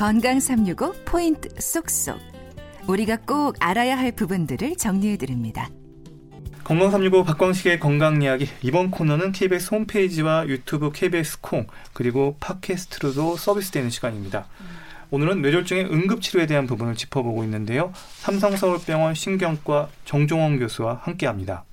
건강 365 포인트 쏙쏙. 우리가 꼭 알아야 할 부분들을 정리해 드립니다. 건강 365 박광식의 건강 이야기 이번 코너는 KBS 홈페이지와 유튜브 KBS 콩 그리고 팟캐스트로도 서비스되는 시간입니다. 오늘은 뇌졸중의 응급치료에 대한 부분을 짚어보고 있는데요. 삼성서울병원 신경과 정종원 교수와 함께합니다.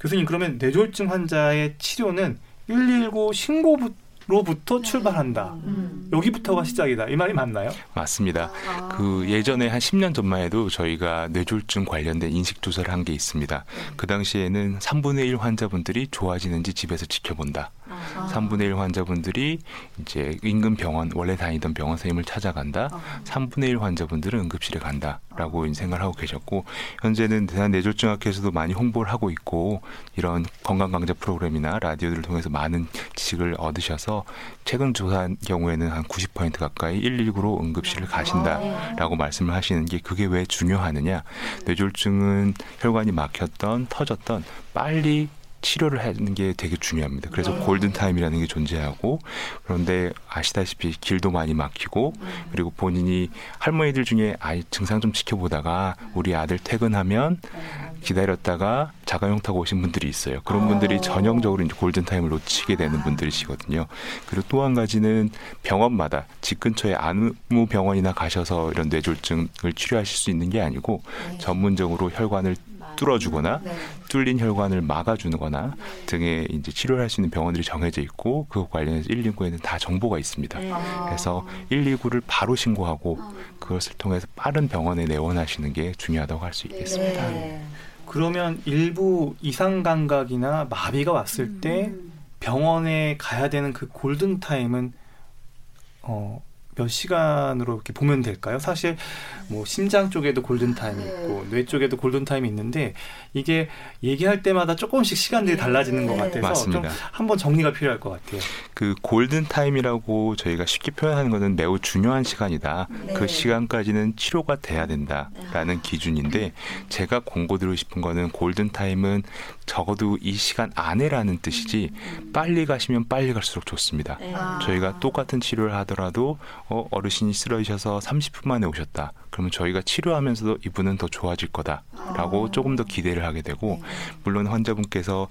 교수님 그러면 뇌졸중 환자의 치료는 119 신고부터 로부터 네. 출발한다. 음. 여기부터가 시작이다. 이 말이 맞나요? 맞습니다. 아. 그 예전에 한 10년 전만 해도 저희가 뇌졸중 관련된 인식 조사를 한 게 있습니다. 네. 그 당시에는 3분의 1 환자분들이 좋아지는지 집에서 지켜본다. 아. 3분의 1 환자분들이 이제 인근 병원 원래 다니던 병원 선생님을 찾아간다. 아. 3분의 1 환자분들은 응급실에 간다라고 아. 생각을 하고 계셨고 현재는 대한 뇌졸중학회에서도 많이 홍보를 하고 있고 이런 건강 강좌 프로그램이나 라디오들을 통해서 많은 지식을 얻으셔서 최근 조사한 경우에는 한 90% 가까이 119로 응급실을 가신다라고 말씀을 하시는 게 그게 왜 중요하느냐. 뇌졸중은 혈관이 막혔던 터졌던 빨리 치료를 하는 게 되게 중요합니다. 그래서 네. 골든 타임이라는 게 존재하고 그런데 아시다시피 길도 많이 막히고 그리고 본인이 할머니들 중에 아이 증상 좀 지켜보다가 우리 아들 퇴근하면 기다렸다가 자가용 타고 오신 분들이 있어요. 그런 분들이 아. 전형적으로 이제 골든 타임을 놓치게 되는 분들이시거든요. 그리고 또 한 가지는 병원마다 집 근처에 아무 병원이나 가셔서 이런 뇌졸중을 치료하실 수 있는 게 아니고 네. 전문적으로 혈관을 뚫어주거나 네. 뚫린 혈관을 막아주거나 등의 이제 치료를 할 수 있는 병원들이 정해져 있고 그 관련해서 119에는 다 정보가 있습니다. 네. 그래서 119를 바로 신고하고 아. 그것을 통해서 빠른 병원에 내원하시는 게 중요하다고 할 수 있겠습니다. 네. 그러면 일부 이상 감각이나 마비가 왔을 음. 때 병원에 가야 되는 그 골든 타임은 어, 몇 시간으로 이렇게 보면 될까요? 사실 뭐 심장 쪽에도 골든 타임이 있고 네. 뇌 쪽에도 골든 타임이 있는데 이게 얘기할 때마다 조금씩 시간들이 달라지는 것 네. 같아서 맞습니다. 좀 한번 정리가 필요할 것 같아요. 그 골든 타임이라고 저희가 쉽게 표현하는 것은 매우 중요한 시간이다. 네. 그 시간까지는 치료가 돼야 된다라는 아. 기준인데 제가 공고드리고 싶은 거는 골든 타임은 적어도 이 시간 안에라는 뜻이지 음. 빨리 가시면 빨리 갈수록 좋습니다. 네. 저희가 똑같은 치료를 하더라도 어, 어르신이 쓰러지셔서 30분 만에 오셨다. 그러면 저희가 치료하면서도 이분은 더 좋아질 거다라고 아. 조금 더 기대를 하게 되고 네. 물론 환자분께서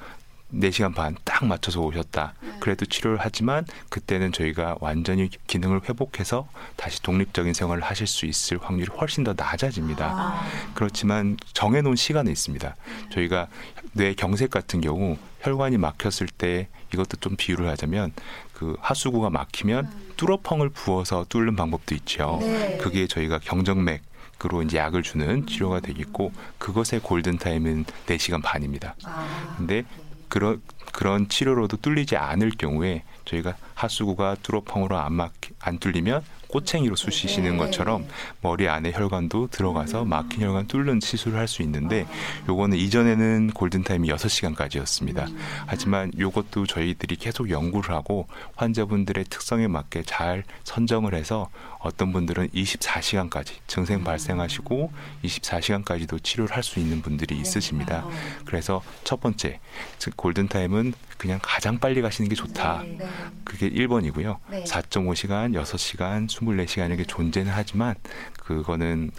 4시간 반 딱 맞춰서 오셨다. 네. 그래도 치료를 하지만 그때는 저희가 완전히 기능을 회복해서 다시 독립적인 생활을 하실 수 있을 확률이 훨씬 더 낮아집니다. 아. 그렇지만 정해놓은 시간이 있습니다. 저희가 뇌 경색 같은 경우 혈관이 막혔을 때 이것도 좀 비유를 하자면 그 하수구가 막히면 음. 뚫어펑을 부어서 뚫는 방법도 있죠. 네. 그게 저희가 경정맥 으로 이제 약을 주는 치료가 되겠고 그것의 골든 타임은 4시간 반입니다. 아. 근데 그런 그런 치료로도 뚫리지 않을 경우에 저희가 하수구가 뚫어펑으로 안 막 안 뚫리면 꼬챙이로 쑤시시는 네. 것처럼 머리 안에 혈관도 들어가서 음. 막힌 혈관 뚫는 시술을 할 수 있는데 요거는 이전에는 골든타임이 6시간까지였습니다. 음. 하지만 요것도 저희들이 계속 연구를 하고 환자분들의 특성에 맞게 잘 선정을 해서 어떤 분들은 24시간까지 증생 음. 발생하시고 24시간까지도 치료를 할 수 있는 분들이 네. 있으십니다. 그래서 첫 번째, 즉 골든타임은 그냥 가장 빨리 가시는 게 좋다. 네. 그게 1번이고요. 4.5시간, 6시간, 24시간 이렇게 존재는 하지만 그거는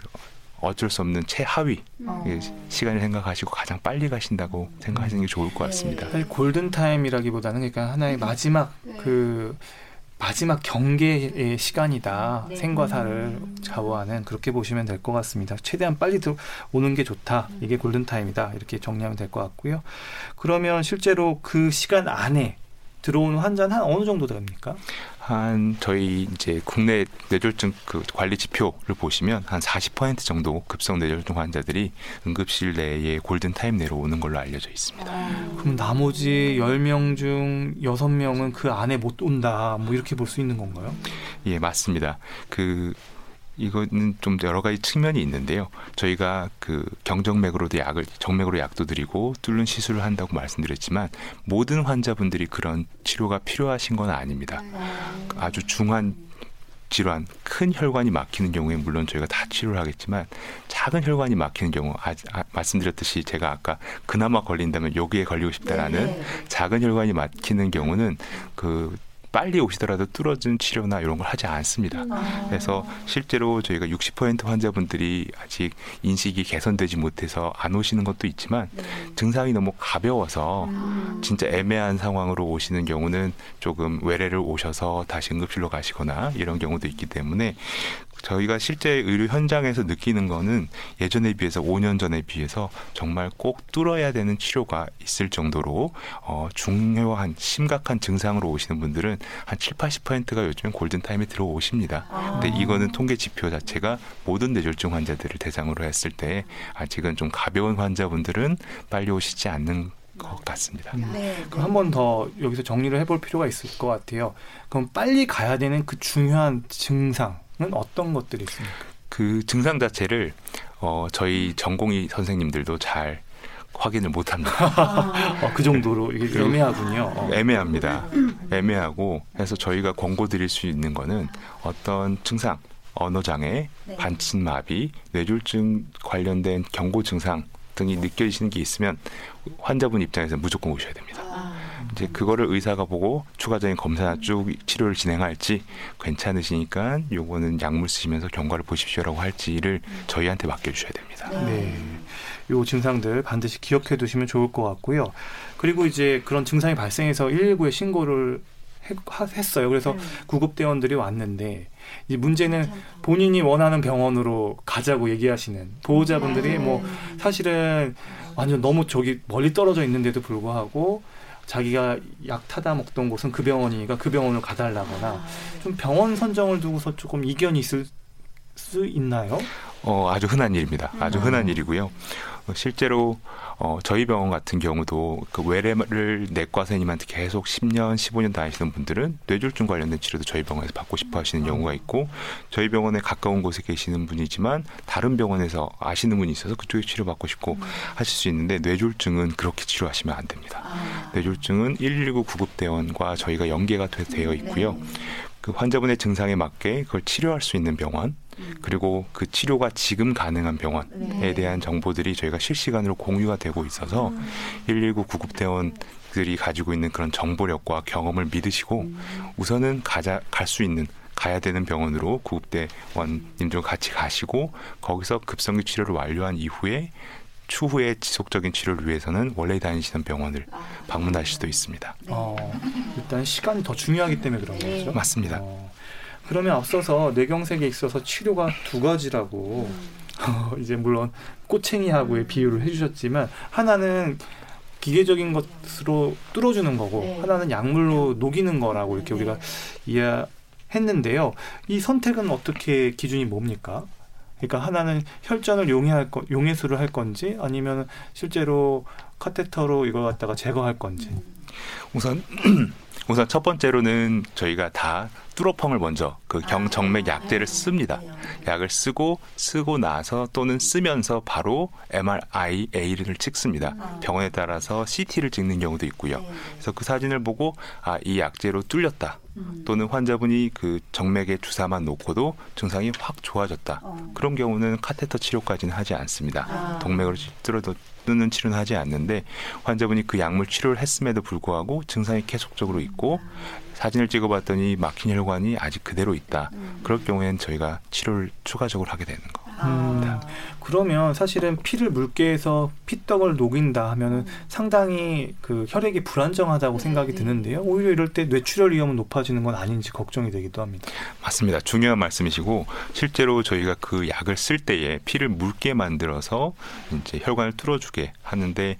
어쩔 수 없는 최하위 어. 시간을 생각하시고 가장 빨리 가신다고 생각하시는 게 좋을 것 같습니다. 사실 골든 타임이라기보다는 그러니까 하나의 마지막 네. 그 마지막 경계의 시간이다. 네. 생과 사를 좌우하는 그렇게 보시면 될 것 같습니다. 최대한 빨리 들어오는 게 좋다. 이게 골든 타임이다. 이렇게 정리하면 될 것 같고요. 그러면 실제로 그 시간 안에 들어오는 환자는 한 어느 정도 됩니까? 한 저희 이제 국내 뇌졸중 그 관리 지표를 보시면 한 40% 정도 급성 뇌졸중 환자들이 응급실 내에 골든 타임 내로 오는 걸로 알려져 있습니다. 아. 그럼 나머지 10명 중 6명은 그 안에 못 온다. 뭐 이렇게 볼 수 있는 건가요? 예, 맞습니다. 그 이거는 좀 여러 가지 측면이 있는데요. 저희가 그 경정맥으로도 약을 정맥으로 약도 드리고 뚫는 시술을 한다고 말씀드렸지만 모든 환자분들이 그런 치료가 필요하신 건 아닙니다. 아주 중한 질환, 큰 혈관이 막히는 경우에 물론 저희가 다 치료를 하겠지만 작은 혈관이 막히는 경우 아, 아, 말씀드렸듯이 제가 아까 그나마 걸린다면 여기에 걸리고 싶다라는 네. 작은 혈관이 막히는 경우는 그 빨리 오시더라도 뚫어진 치료나 이런 걸 하지 않습니다. 아. 그래서 실제로 저희가 60% 환자분들이 아직 인식이 개선되지 못해서 안 오시는 것도 있지만 네. 증상이 너무 가벼워서 음. 진짜 애매한 상황으로 오시는 경우는 조금 외래를 오셔서 다시 응급실로 가시거나 이런 경우도 있기 때문에 저희가 실제 의료 현장에서 느끼는 거는 예전에 비해서 5년 전에 비해서 정말 꼭 뚫어야 되는 치료가 있을 정도로 어, 중요한 심각한 증상으로 오시는 분들은 한 7, 80%가 요즘엔 골든 타임에 들어오십니다. 아. 근데 이거는 통계 지표 자체가 모든 뇌졸중 환자들을 대상으로 했을 때 아직은 좀 가벼운 환자분들은 빨리 오시지 않는 것 같습니다. 음. 네. 그럼 한 번 더 여기서 정리를 해볼 필요가 있을 것 같아요. 그럼 빨리 가야 되는 그 중요한 증상 어떤 것들이 있습니까? 그 증상 자체를 어, 저희 전공의 선생님들도 잘 확인을 못합니다. 아. 어, 그 정도로 이게 애매하군요. 어. 애매합니다. 애매하고 해서 저희가 권고 드릴 수 있는 거는 어떤 증상, 언어장애, 네. 반친마비, 뇌졸중 관련된 경고 증상 등이 느껴지시는 게 있으면 환자분 입장에서 무조건 오셔야 됩니다. 아. 이제 그거를 의사가 보고 추가적인 검사나 쭉 치료를 진행할지 괜찮으시니까 요거는 약물 쓰시면서 경과를 보십시오라고 할지를 저희한테 맡겨주셔야 됩니다. 네. 요 증상들 반드시 기억해 두시면 좋을 것 같고요. 그리고 이제 그런 증상이 발생해서 119에 신고를 했어요. 그래서 네. 구급대원들이 왔는데 이 문제는 본인이 원하는 병원으로 가자고 얘기하시는 보호자분들이 네. 뭐 사실은 완전 너무 저기 멀리 떨어져 있는데도 불구하고 자기가 약 타다 먹던 곳은 그 병원이니까 그 병원을 가달라거나 아, 네. 좀 병원 선정을 두고서 조금 이견이 있을 수 있나요? 어, 아주 흔한 일입니다. 아주 음. 흔한 일이고요. 실제로 어, 저희 병원 같은 경우도 그 외래를 내과 선생님한테 계속 10년, 15년 다니시는 분들은 뇌졸중 관련된 치료도 저희 병원에서 받고 싶어 하시는 경우가 있고 저희 병원에 가까운 곳에 계시는 분이지만 다른 병원에서 아시는 분이 있어서 그쪽에 치료받고 싶고 음. 하실 수 있는데 뇌졸중은 그렇게 치료하시면 안 됩니다. 아. 뇌졸중은 119 구급대원과 저희가 연계가 되 어 있고요. 네. 그 환자분의 증상에 맞게 그걸 치료할 수 있는 병원 그리고 그 치료가 지금 가능한 병원에 네. 대한 정보들이 저희가 실시간으로 공유가 되고 있어서 음. 119 구급대원 들이 가지고 있는 그런 정보력과 경험을 믿으시고 음. 우선은 가자 갈 수 있는 가야 되는 병원으로 구급대원님들 같이 가시고 거기서 급성기 치료를 완료한 이후에 추후에 지속적인 치료를 위해서는 원래 다니시던 병원을 아. 방문하실 수도 있습니다. 네. 어, 일단 시간이 더 중요하기 때문에 그런 네. 거죠. 맞습니다. 어. 그러면 앞서서 뇌경색에 있어서 치료가 두 가지라고 어, 이제 물론 꼬챙이하고의 비유를 해주셨지만 하나는 기계적인 것으로 뚫어주는 거고 네. 하나는 약물로 녹이는 거라고 이렇게 네. 우리가 이해했는데요. 이 선택은 어떻게 기준이 뭡니까? 그러니까 하나는 혈전을 용해할 거, 용해수를 할 건지 아니면 실제로 카테터로 이걸 갖다가 제거할 건지. 우선 우선 첫 번째로는 저희가 다 뚜러펑을 먼저 그 경정맥 아, 약제를 네. 씁니다. 약을 쓰고 쓰고 나서 또는 쓰면서 바로 MRIA를 찍습니다. 아. 병원에 따라서 CT를 찍는 경우도 있고요. 네. 그래서 그 사진을 보고 아 이 약제로 뚫렸다. 음. 또는 환자분이 그 정맥에 주사만 놓고도 증상이 확 좋아졌다. 어. 그런 경우는 카테터 치료까지는 하지 않습니다. 아. 동맥으로 뚫어도 뚫는 치료는 하지 않는데 환자분이 그 약물 치료를 했음에도 불구하고 증상이 계속적으로 있고 사진을 찍어봤더니 막힌 혈관이 아직 그대로 있다. 음. 그럴 경우에는 저희가 치료를 추가적으로 하게 되는 거. 음, 그러면 사실은 피를 묽게 해서 피떡을 녹인다 하면은 음. 상당히 그 혈액이 불안정하다고 네, 생각이 네. 드는데요. 오히려 이럴 때 뇌출혈 위험은 높아지는 건 아닌지 걱정이 되기도 합니다. 맞습니다. 중요한 말씀이시고 실제로 저희가 그 약을 쓸 때에 피를 묽게 만들어서 이제 혈관을 뚫어주게 하는데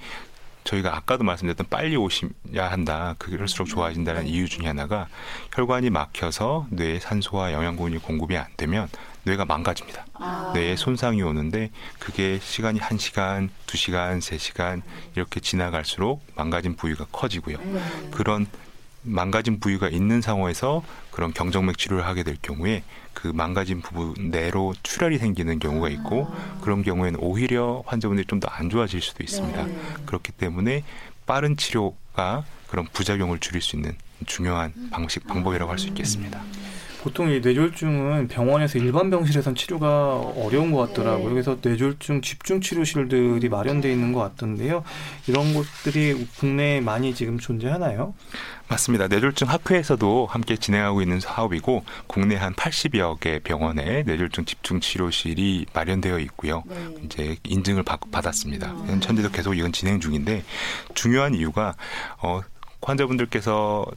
저희가 아까도 말씀드렸던 빨리 오셔야 한다. 그럴수록 좋아진다는 이유 중에 하나가 혈관이 막혀서 뇌에 산소와 영양분이 공급이 안 되면 뇌가 망가집니다. 아. 뇌에 손상이 오는데 그게 시간이 한시간두시간세시간 이렇게 지나갈수록 망가진 부위가 커지고요. 네. 그런 망가진 부위가 있는 상황에서 그런 경정맥 치료를 하게 될 경우에 그 망가진 부분 내로 출혈이 생기는 경우가 있고 아. 그런 경우에는 오히려 환자분들이 좀 더 안 좋아질 수도 있습니다. 네. 그렇기 때문에 빠른 치료가 그런 부작용을 줄일 수 있는 중요한 방식 방법이라고 할 수 있겠습니다. 보통 이 뇌졸중은 병원에서 일반 병실에선 치료가 어려운 것 같더라고요. 네. 그래서 뇌졸중 집중 치료실들이 마련돼 있는 것 같던데요. 이런 곳들이 국내에 많이 지금 존재하나요? 맞습니다. 뇌졸중 학회에서도 함께 진행하고 있는 사업이고 국내 한 80여 개 병원에 뇌졸중 집중 치료실이 마련되어 있고요. 네. 이제 인증을 받, 받았습니다. 음. 현재도 계속 이건 진행 중인데 중요한 이유가 어, 환자분들께서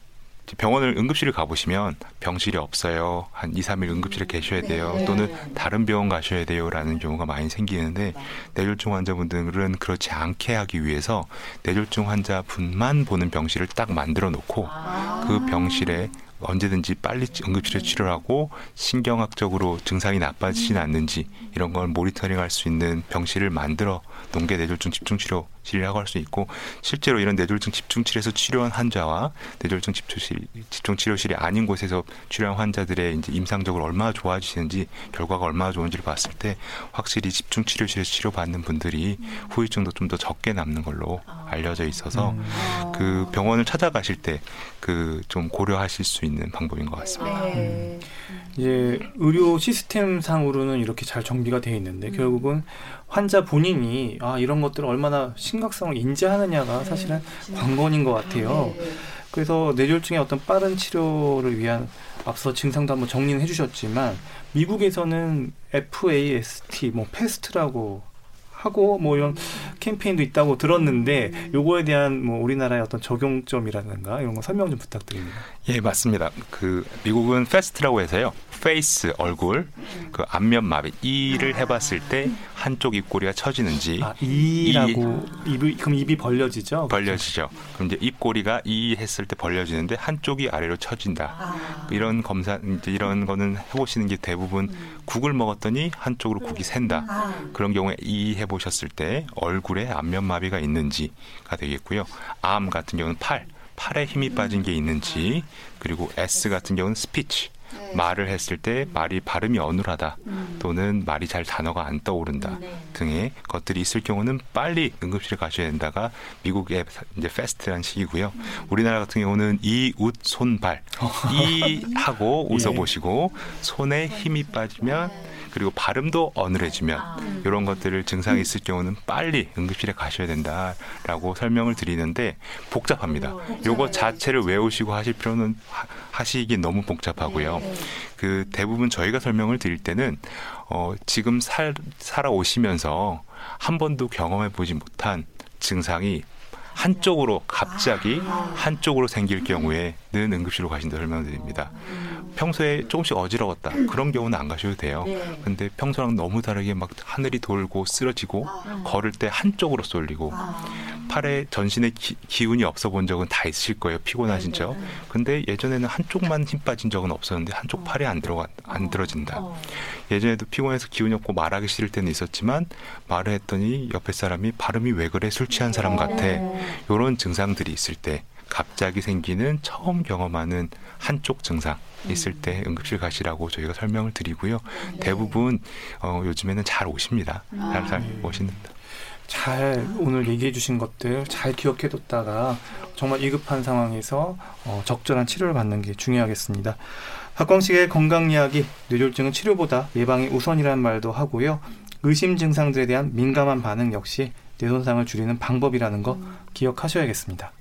병원을 응급실을 가보시면 병실이 없어요. 한 2, 3일 응급실에 계셔야 돼요. 네. 또는 다른 병원 가셔야 돼요라는 경우가 많이 생기는데 뇌졸중 환자분들은 그렇지 않게 하기 위해서 뇌졸중 환자분만 보는 병실을 딱 만들어 놓고 아. 그 병실에 언제든지 빨리 응급실에 치료하고 신경학적으로 증상이 나빠지진 않는지 이런 걸 모니터링 할 수 있는 병실을 만들어 놓은 게 뇌졸중 집중치료 실이라고 할 수 있고 실제로 이런 뇌졸중 집중치료에서 치료한 환자와 뇌졸중 집중실, 집중치료실이 아닌 곳에서 치료한 환자들의 이제 임상적으로 얼마나 좋아지시는지 결과가 얼마나 좋은지를 봤을 때 확실히 집중치료실에서 치료받는 분들이 후유증도 좀 더 적게 남는 걸로 알려져 있어서 음. 그 병원을 찾아가실 때 그 좀 고려하실 수 있는 방법인 것 같습니다. 네. 이제 의료 시스템 상으로는 이렇게 잘 정비가 돼 있는데 음. 결국은 환자 본인이 아 이런 것들을 얼마나 심각성을 인지하느냐가 사실은 관건인 것 같아요. 네. 그래서 뇌졸중의 어떤 빠른 치료를 위한 앞서 증상도 한번 정리는 해주셨지만 미국에서는 FAST, 뭐 FAST라고 하고 뭐 이런 캠페인도 있다고 들었는데 요거에 대한 뭐 우리나라의 어떤 적용점이라든가 이런 거 설명 좀 부탁드립니다. 예, 맞습니다. 그 미국은 FAST라고 해서요. face 얼굴 그 안면 마비 이를 해봤을 때 한쪽 입꼬리가 처지는지 아 이라고 입이 그럼 입이 벌려지죠? 벌려지죠. 그럼 이제 입꼬리가 이 했을 때 벌려지는데 한쪽이 아래로 처진다. 아. 이런 검사 이제 이런 거는 해보시는 게 대부분 국을 먹었더니 한쪽으로 국이 샌다. 아. 그런 경우에 이 해 보셨을 때 얼굴에 안면 마비가 있는지가 되겠고요. arm 같은 경우는 팔, 팔에 힘이 빠진 게 있는지 그리고 S 같은 경우는 스피치. 네. 말을 했을 때 말이 발음이 어눌하다 음. 또는 말이 잘 단어가 안 떠오른다 네. 등의 것들이 있을 경우는 빨리 응급실에 가셔야 된다가 미국의 이제 FAST란 식이고요. 우리나라 같은 경우는 이, 웃, 손, 발. 이 하고 예. 웃어보시고 손에 힘이 빠지면 그리고 발음도 어눌해지면 아. 이런 것들을 증상이 있을 경우는 빨리 응급실에 가셔야 된다라고 설명을 드리는데 복잡합니다. 요거 자체를 외우시고 하실 필요는 하- 하시기 너무 복잡하고요. 네. 그 대부분 저희가 설명을 드릴 때는 어 지금 살 살아오시면서 한 번도 경험해 보지 못한 증상이 한쪽으로 갑자기 한쪽으로 생길 경우에는 응급실로 가신다 설명드립니다. 평소에 조금씩 어지러웠다 그런 경우는 안 가셔도 돼요. 네. 근데 평소랑 너무 다르게 막 하늘이 돌고 쓰러지고 걸을 때 한쪽으로 쏠리고 아. 팔에 전신에 기, 운이 없어 본 적은 다 있을 거예요. 피곤하신 네, 적. 네. 근데 예전에는 한쪽만 힘 빠진 적은 없었는데 한쪽 팔이 안 들어가 안 들어진다. 어. 예전에도 피곤해서 기운이 없고 말하기 싫을 때는 있었지만 말을 했더니 옆에 사람이 발음이 왜 그래 술 취한 사람 같아. 네. 이런 증상들이 있을 때 갑자기 생기는 처음 경험하는 한쪽 증상 있을 때 응급실 가시라고 저희가 설명을 드리고요. 네. 대부분 어, 요즘에는 잘 오십니다. 잘, 잘 아. 오십니다. 잘 오늘 얘기해 주신 것들 잘 기억해 뒀다가 정말 위급한 상황에서 어, 적절한 치료를 받는 게 중요하겠습니다. 박광식의 건강 이야기 뇌졸중은 치료보다 예방이 우선이라는 말도 하고요. 의심 증상들에 대한 민감한 반응 역시 뇌 손상을 줄이는 방법이라는 거 기억하셔야겠습니다.